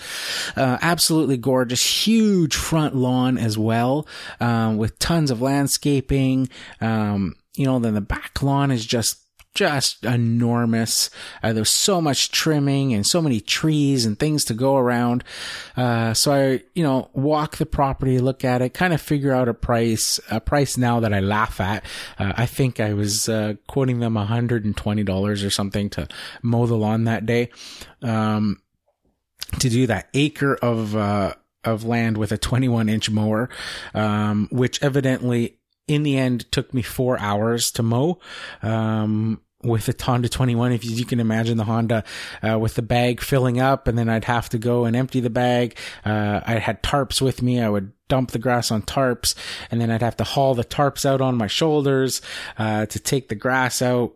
Uh, absolutely gorgeous, huge front lawn as well, um, with tons of landscaping. Um, you know, then the back lawn is just just enormous. Uh, there's so much trimming and so many trees and things to go around. Uh, so I, you know, walk the property, look at it, kind of figure out a price, a price now that I laugh at. Uh, I think I was, uh, quoting them $120 or something to mow the lawn that day. Um, to do that acre of, uh, of land with a 21 inch mower, um, which evidently in the end took me four hours to mow. Um, with the Honda 21, if you can imagine the Honda, uh, with the bag filling up and then I'd have to go and empty the bag. Uh, I had tarps with me. I would dump the grass on tarps and then I'd have to haul the tarps out on my shoulders, uh, to take the grass out.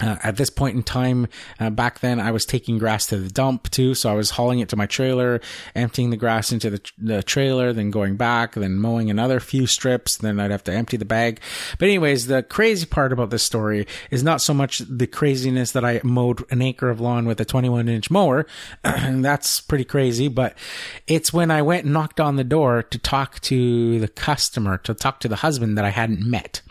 Uh, at this point in time, uh, back then, I was taking grass to the dump too. So I was hauling it to my trailer, emptying the grass into the, the trailer, then going back, then mowing another few strips. Then I'd have to empty the bag. But anyways, the crazy part about this story is not so much the craziness that I mowed an acre of lawn with a 21 inch mower. that's pretty crazy, but it's when I went and knocked on the door to talk to the customer, to talk to the husband that I hadn't met.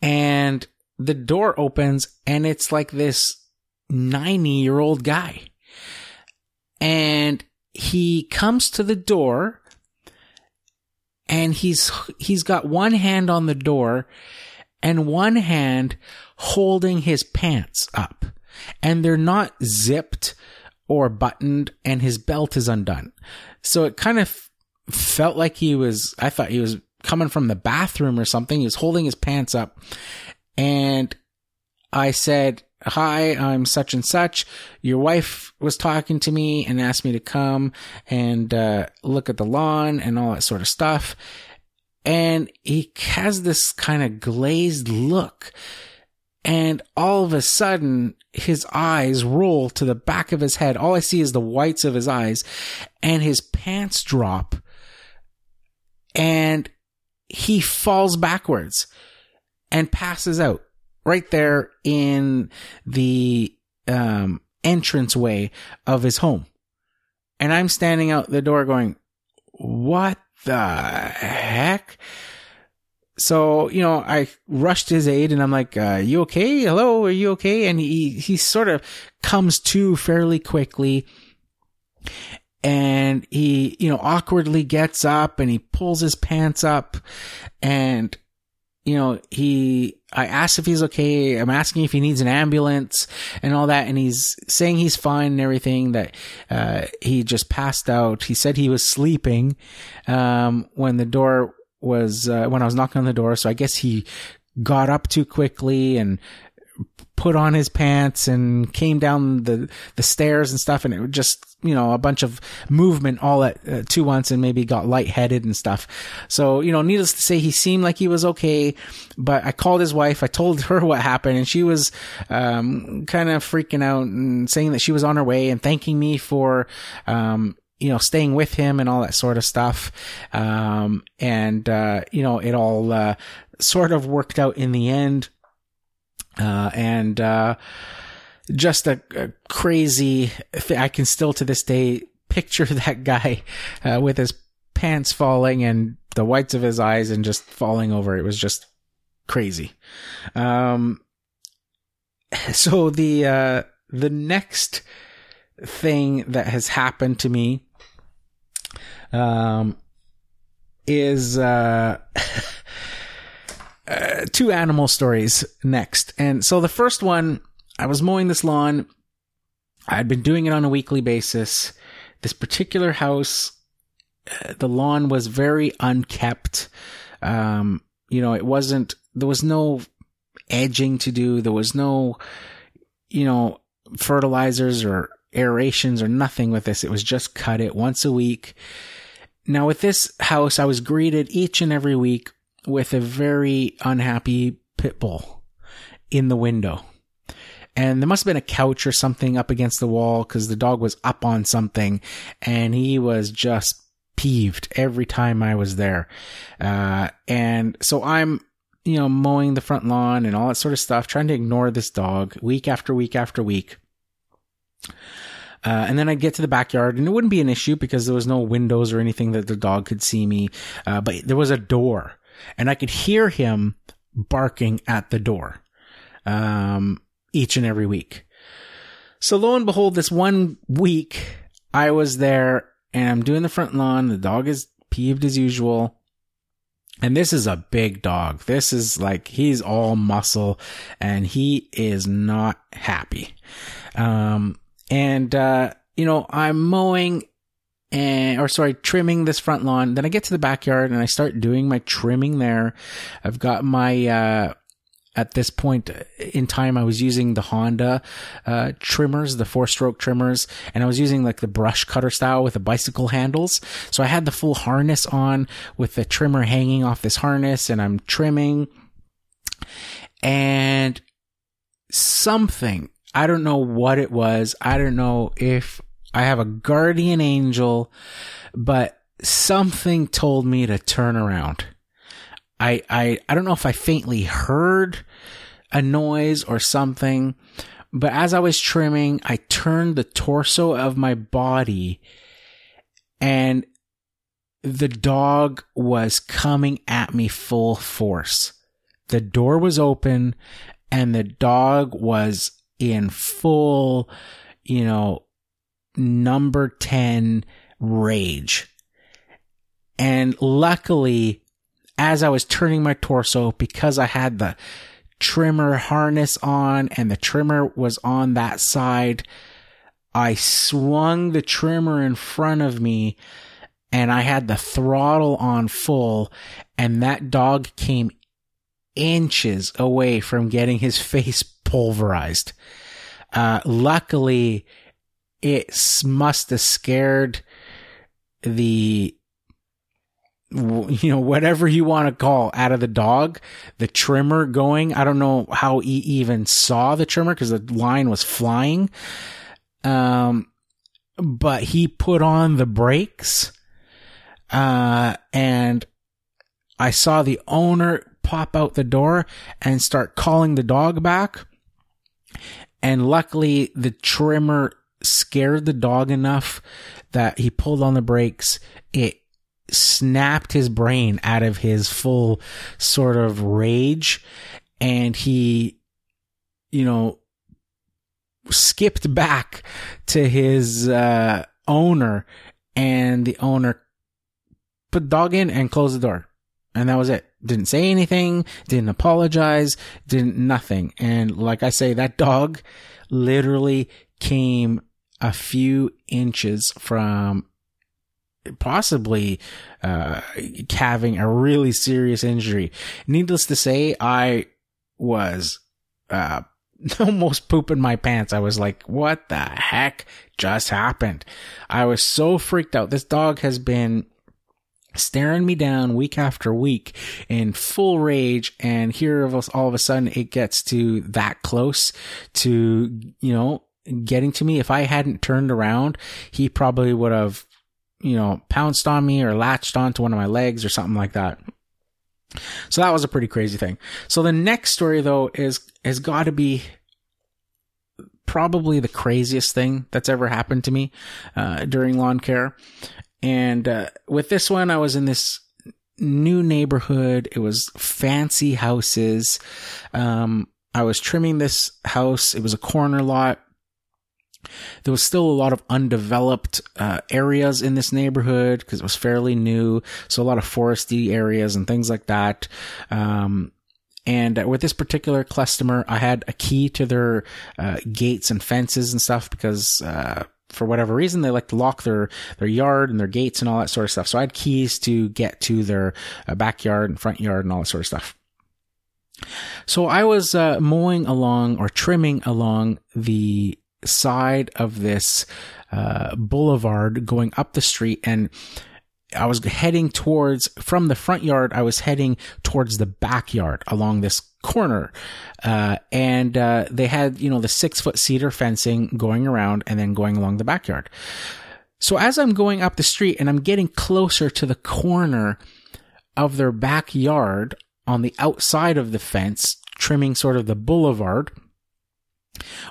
And the door opens and it's like this 90 year old guy. And he comes to the door and he's, he's got one hand on the door and one hand holding his pants up and they're not zipped or buttoned and his belt is undone. So it kind of felt like he was, I thought he was coming from the bathroom or something. He was holding his pants up and I said, Hi, I'm such and such. Your wife was talking to me and asked me to come and uh, look at the lawn and all that sort of stuff. And he has this kind of glazed look. And all of a sudden, his eyes roll to the back of his head. All I see is the whites of his eyes and his pants drop and he falls backwards and passes out right there in the um, entranceway of his home. And I'm standing out the door going, what the heck? So, you know, I rushed his aid and I'm like, uh, you okay? Hello? Are you okay? And he, he sort of comes to fairly quickly and he, you know, awkwardly gets up and he pulls his pants up and you know, he, I asked if he's okay. I'm asking if he needs an ambulance and all that. And he's saying he's fine and everything that, uh, he just passed out. He said he was sleeping, um, when the door was, uh, when I was knocking on the door. So I guess he got up too quickly and put on his pants and came down the, the stairs and stuff. And it was just, you know, a bunch of movement all at uh, two once and maybe got lightheaded and stuff. So, you know, needless to say, he seemed like he was okay, but I called his wife. I told her what happened and she was, um, kind of freaking out and saying that she was on her way and thanking me for, um, you know, staying with him and all that sort of stuff. Um, and, uh, you know, it all, uh, sort of worked out in the end. Uh, and, uh, just a, a crazy. I can still to this day picture that guy, uh, with his pants falling and the whites of his eyes and just falling over. It was just crazy. Um, so the, uh, the next thing that has happened to me, um, is, uh, uh, two animal stories next. And so the first one, I was mowing this lawn. I'd been doing it on a weekly basis. This particular house, uh, the lawn was very unkept. Um, you know, it wasn't, there was no edging to do. There was no, you know, fertilizers or aerations or nothing with this. It was just cut it once a week. Now with this house, I was greeted each and every week with a very unhappy pit bull in the window. And there must have been a couch or something up against the wall because the dog was up on something and he was just peeved every time I was there. Uh, and so I'm, you know, mowing the front lawn and all that sort of stuff, trying to ignore this dog week after week after week. Uh, and then I'd get to the backyard and it wouldn't be an issue because there was no windows or anything that the dog could see me. Uh, but there was a door and I could hear him barking at the door, um, each and every week. So lo and behold, this one week I was there and I'm doing the front lawn. The dog is peeved as usual. And this is a big dog. This is like, he's all muscle and he is not happy. Um, and, uh, you know, I'm mowing and or sorry, trimming this front lawn. Then I get to the backyard and I start doing my trimming there. I've got my uh, at this point in time, I was using the Honda uh, trimmers, the four stroke trimmers, and I was using like the brush cutter style with the bicycle handles. So I had the full harness on with the trimmer hanging off this harness, and I'm trimming. And something. I don't know what it was. I don't know if I have a guardian angel, but something told me to turn around. I, I, I don't know if I faintly heard a noise or something, but as I was trimming, I turned the torso of my body and the dog was coming at me full force. The door was open and the dog was in full, you know, number 10 rage. And luckily, as I was turning my torso, because I had the trimmer harness on and the trimmer was on that side, I swung the trimmer in front of me and I had the throttle on full and that dog came inches away from getting his face pulverized. Uh, luckily, it must have scared the you know whatever you want to call out of the dog the trimmer going. I don't know how he even saw the trimmer because the line was flying. Um but he put on the brakes uh and i saw the owner pop out the door and start calling the dog back. And luckily the trimmer scared the dog enough that he pulled on the brakes. It snapped his brain out of his full sort of rage and he, you know, skipped back to his, uh, owner and the owner put dog in and closed the door. And that was it. Didn't say anything, didn't apologize, didn't nothing. And like I say, that dog literally came a few inches from possibly uh, having a really serious injury. Needless to say, I was uh, almost pooping my pants. I was like, what the heck just happened? I was so freaked out. This dog has been staring me down week after week in full rage and here all of a sudden it gets to that close to you know getting to me. If I hadn't turned around, he probably would have, you know, pounced on me or latched onto one of my legs or something like that. So that was a pretty crazy thing. So the next story though is, has got to be probably the craziest thing that's ever happened to me, uh, during lawn care. And, uh, with this one, I was in this new neighborhood. It was fancy houses. Um, I was trimming this house. It was a corner lot there was still a lot of undeveloped uh, areas in this neighborhood because it was fairly new. So a lot of foresty areas and things like that. Um, and with this particular customer, I had a key to their uh, gates and fences and stuff because uh, for whatever reason they like to lock their their yard and their gates and all that sort of stuff. So I had keys to get to their uh, backyard and front yard and all that sort of stuff. So I was uh, mowing along or trimming along the side of this uh, boulevard going up the street and I was heading towards from the front yard. I was heading towards the backyard along this corner, uh, and uh, they had you know the six foot cedar fencing going around and then going along the backyard. So as I'm going up the street and I'm getting closer to the corner of their backyard on the outside of the fence, trimming sort of the boulevard,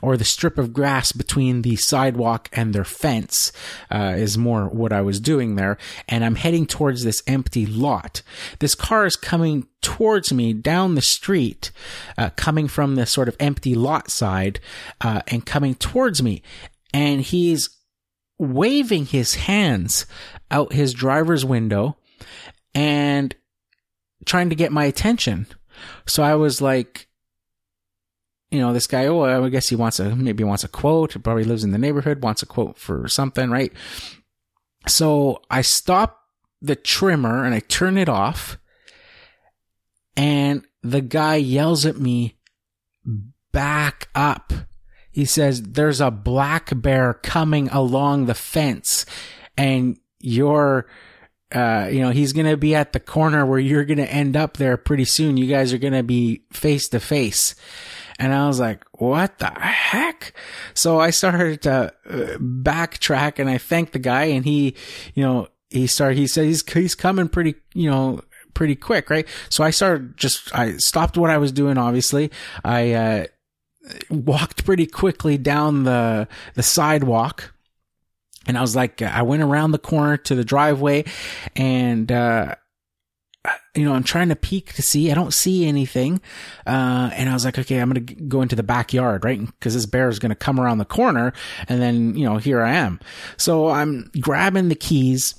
or the strip of grass between the sidewalk and their fence uh, is more what I was doing there. And I'm heading towards this empty lot. This car is coming towards me down the street, uh, coming from the sort of empty lot side, uh, and coming towards me. And he's waving his hands out his driver's window and trying to get my attention. So I was like, you know, this guy, oh, I guess he wants a, maybe wants a quote, probably lives in the neighborhood, wants a quote for something, right? So I stop the trimmer and I turn it off and the guy yells at me, back up. He says, there's a black bear coming along the fence and you're, uh, you know, he's going to be at the corner where you're going to end up there pretty soon. You guys are going to be face to face. And I was like, what the heck? So I started to uh, backtrack and I thanked the guy and he, you know, he started, he said he's, he's coming pretty, you know, pretty quick, right? So I started just, I stopped what I was doing, obviously. I, uh, walked pretty quickly down the, the sidewalk. And I was like, I went around the corner to the driveway and, uh, you know, I'm trying to peek to see. I don't see anything. Uh, and I was like, okay, I'm going to go into the backyard, right? Cause this bear is going to come around the corner. And then, you know, here I am. So I'm grabbing the keys.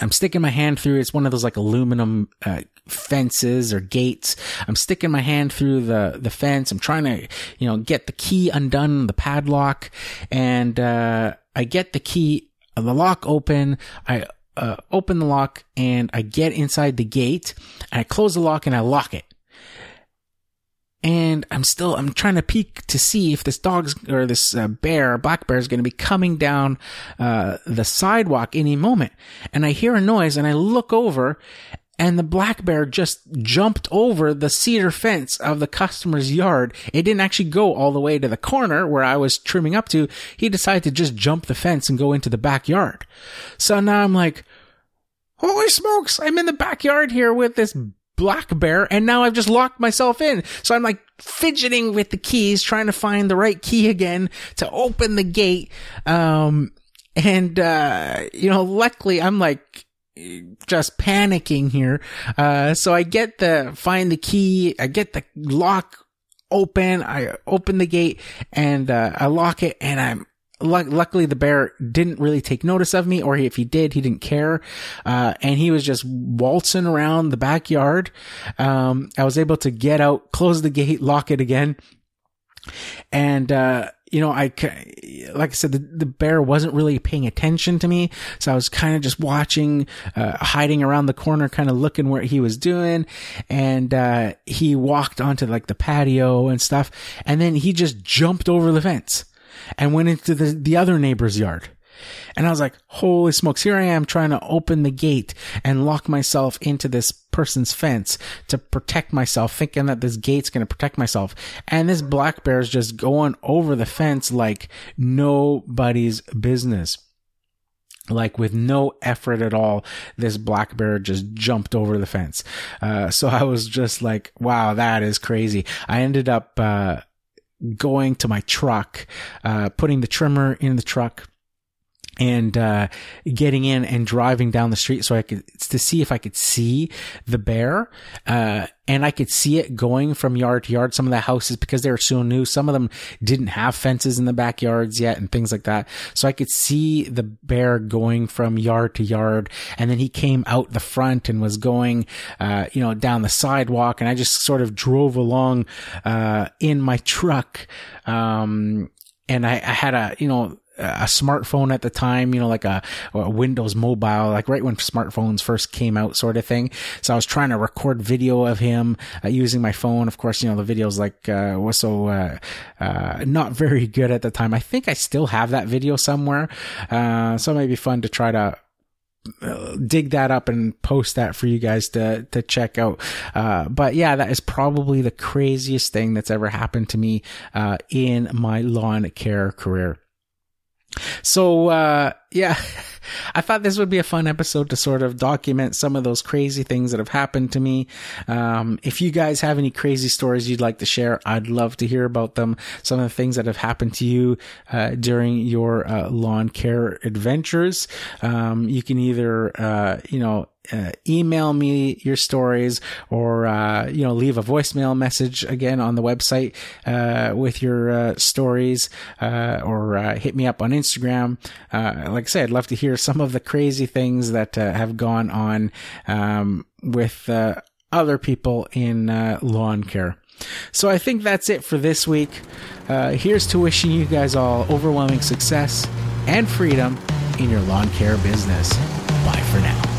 I'm sticking my hand through. It's one of those like aluminum, uh, fences or gates. I'm sticking my hand through the, the fence. I'm trying to, you know, get the key undone, the padlock. And, uh, I get the key, the lock open. I uh, open the lock and I get inside the gate and I close the lock and I lock it. And I'm still, I'm trying to peek to see if this dog's or this uh, bear, black bear is going to be coming down, uh, the sidewalk any moment. And I hear a noise and I look over and the black bear just jumped over the cedar fence of the customer's yard. It didn't actually go all the way to the corner where I was trimming up to. He decided to just jump the fence and go into the backyard. So now I'm like, holy smokes, I'm in the backyard here with this black bear and now I've just locked myself in. So I'm like fidgeting with the keys, trying to find the right key again to open the gate. Um, and, uh, you know, luckily I'm like, just panicking here. Uh, so I get the, find the key, I get the lock open, I open the gate and, uh, I lock it and I'm, luckily the bear didn't really take notice of me or if he did he didn't care. Uh, and he was just waltzing around the backyard. Um, i was able to get out close the gate lock it again. And uh, you know, I, like I said, the, the bear wasn't really paying attention to me. So I was kind of just watching, uh, hiding around the corner, kind of looking where he was doing. And, uh, he walked onto like the patio and stuff. And then he just jumped over the fence and went into the, the other neighbor's yard. And I was like, holy smokes, here I am trying to open the gate and lock myself into this person's fence to protect myself, thinking that this gate's going to protect myself. And this black bear is just going over the fence like nobody's business. Like with no effort at all, this black bear just jumped over the fence. Uh, so I was just like, wow, that is crazy. I ended up, uh, going to my truck, uh, putting the trimmer in the truck and uh, getting in and driving down the street so I could to see if I could see the bear. Uh, and I could see it going from yard to yard. Some of the houses, because they were so new, some of them didn't have fences in the backyards yet and things like that. So I could see the bear going from yard to yard. And then he came out the front and was going, uh, you know, down the sidewalk. And I just sort of drove along, uh, in my truck. Um, and I, I had a, you know, a smartphone at the time, you know, like a, a, Windows mobile, like right when smartphones first came out sort of thing. So I was trying to record video of him uh, using my phone. Of course, you know, the videos like, uh, was so, uh, uh, not very good at the time. I think I still have that video somewhere. Uh, so it may be fun to try to, uh, dig that up and post that for you guys to to check out. Uh, but yeah, that is probably the craziest thing that's ever happened to me uh, in my lawn care career. So, uh, yeah, I thought this would be a fun episode to sort of document some of those crazy things that have happened to me. Um, if you guys have any crazy stories you'd like to share, I'd love to hear about them. Some of the things that have happened to you, uh, during your, uh, lawn care adventures. Um, you can either, uh, you know, uh, email me your stories or uh, you know leave a voicemail message again on the website uh, with your uh, stories uh, or uh, hit me up on Instagram. like I said, I'd love to hear some of the crazy things that have gone on um, with other people in lawn care. So I think that's it for this week. here's to wishing you guys all overwhelming success and freedom in your lawn care business. Bye for now.